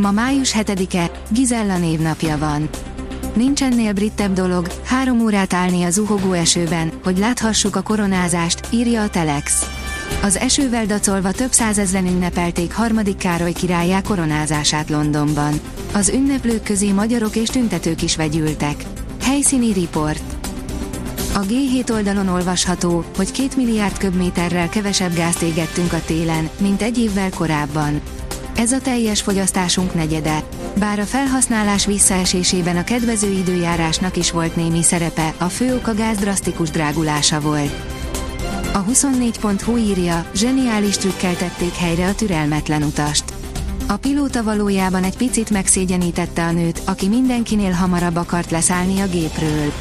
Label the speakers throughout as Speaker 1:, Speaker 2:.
Speaker 1: Ma május 7-e, Gizella névnapja van. Nincs ennél brittebb dolog, három órát állni a zuhogó esőben, hogy láthassuk a koronázást, írja a Telex. Az esővel dacolva több százezren ünnepelték harmadik Károly királyá koronázását Londonban. Az ünneplők közé magyarok és tüntetők is vegyültek. Helyszíni riport. A G7 oldalon olvasható, hogy két milliárd köbméterrel kevesebb gázt égettünk a télen, mint egy évvel korábban. Ez a teljes fogyasztásunk negyede. Bár a felhasználás visszaesésében a kedvező időjárásnak is volt némi szerepe, a fő ok a gáz drasztikus drágulása volt. A 24.hu írja, zseniális trükkel tették helyre a türelmetlen utast. A pilóta valójában egy picit megszégyenítette a nőt, aki mindenkinél hamarabb akart leszállni a gépről.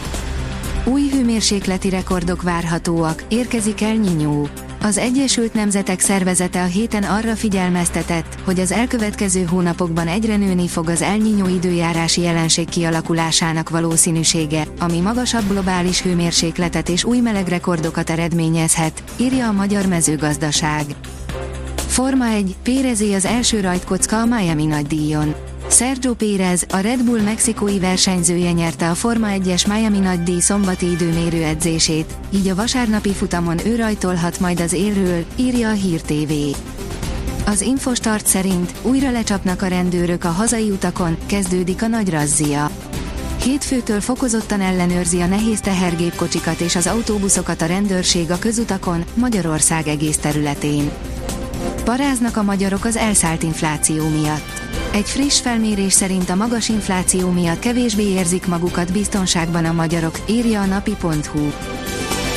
Speaker 1: Új hőmérsékleti rekordok várhatóak, érkezik el Nyinyó. Az Egyesült Nemzetek Szervezete a héten arra figyelmeztetett, hogy az elkövetkező hónapokban egyre nőni fog az elnyínyó időjárási jelenség kialakulásának valószínűsége, ami magasabb globális hőmérsékletet és új melegrekordokat eredményezhet, írja a Magyar Mezőgazdaság. Forma 1, Pérezé az első rajtkocka a Miami nagydíjon. Sergio Pérez, a Red Bull mexikói versenyzője nyerte a Forma 1-es Miami nagydíj szombati időmérő edzését, így a vasárnapi futamon ő rajtolhat majd az élről, írja a Hír TV. Az Infostart szerint újra lecsapnak a rendőrök a hazai utakon, kezdődik a nagy razzia. Hétfőtől fokozottan ellenőrzi a nehéz tehergépkocsikat és az autóbuszokat a rendőrség a közutakon, Magyarország egész területén. Paráznak a magyarok az elszállt infláció miatt. Egy friss felmérés szerint a magas infláció miatt kevésbé érzik magukat biztonságban a magyarok, írja a napi.hu.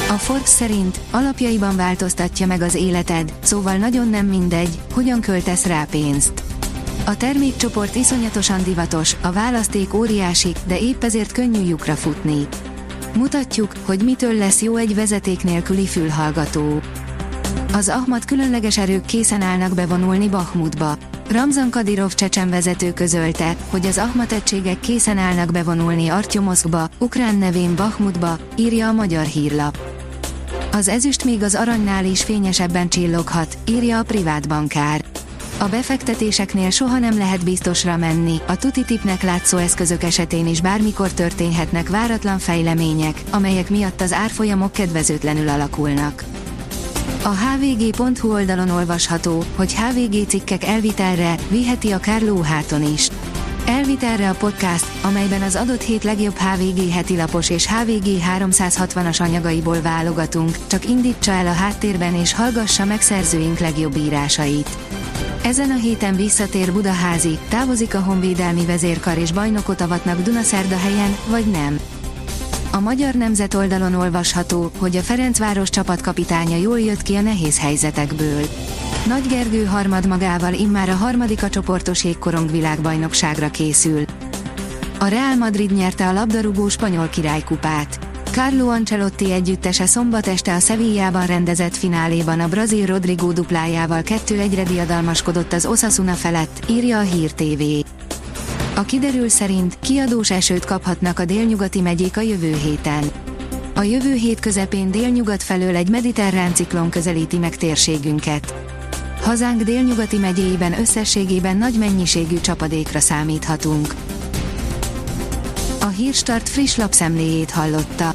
Speaker 1: A Forbes szerint alapjaiban változtatja meg az életed, szóval nagyon nem mindegy, hogyan költesz rá pénzt. A termékcsoport iszonyatosan divatos, a választék óriási, de épp ezért könnyű lyukra futni. Mutatjuk, hogy mitől lesz jó egy vezeték nélküli fülhallgató. Az Ahmad különleges erők készen állnak bevonulni Bahmutba. Ramzan Kadirov csecsen vezető közölte, hogy az Ahmat egységek készen állnak bevonulni Artyomoszkba, ukrán nevén Bahmutba, írja a magyar hírlap. Az ezüst még az aranynál is fényesebben csilloghat, írja a privát bankár. A befektetéseknél soha nem lehet biztosra menni, a tuti tipnek látszó eszközök esetén is bármikor történhetnek váratlan fejlemények, amelyek miatt az árfolyamok kedvezőtlenül alakulnak. A hvg.hu oldalon olvasható, hogy HVG cikkek elvitelre viheti a Kárló háton is. Elvitelre a podcast, amelyben az adott hét legjobb HVG heti lapos és HVG 360-as anyagaiból válogatunk, csak indítsa el a háttérben és hallgassa meg szerzőink legjobb írásait. Ezen a héten visszatér Budaházi, távozik a honvédelmi vezérkar és bajnokot avatnak Dunaszerda helyen, vagy nem. A Magyar Nemzet oldalon olvasható, hogy a Ferencváros csapatkapitánya jól jött ki a nehéz helyzetekből. Nagy Gergő harmad magával immár a harmadik a csoportos égkorong világbajnokságra készül. A Real Madrid nyerte a labdarúgó spanyol királykupát. Carlo Ancelotti együttese szombat este a Sevillában rendezett fináléban a brazil Rodrigo duplájával 2-1-re diadalmaskodott az Osasuna felett, írja a Hír TV. A kiderül szerint kiadós esőt kaphatnak a délnyugati megyék a jövő héten. A jövő hét közepén délnyugat felől egy mediterrán ciklon közelíti meg térségünket. Hazánk délnyugati megyéiben összességében nagy mennyiségű csapadékra számíthatunk. A Hírstart friss lapszemléjét hallotta.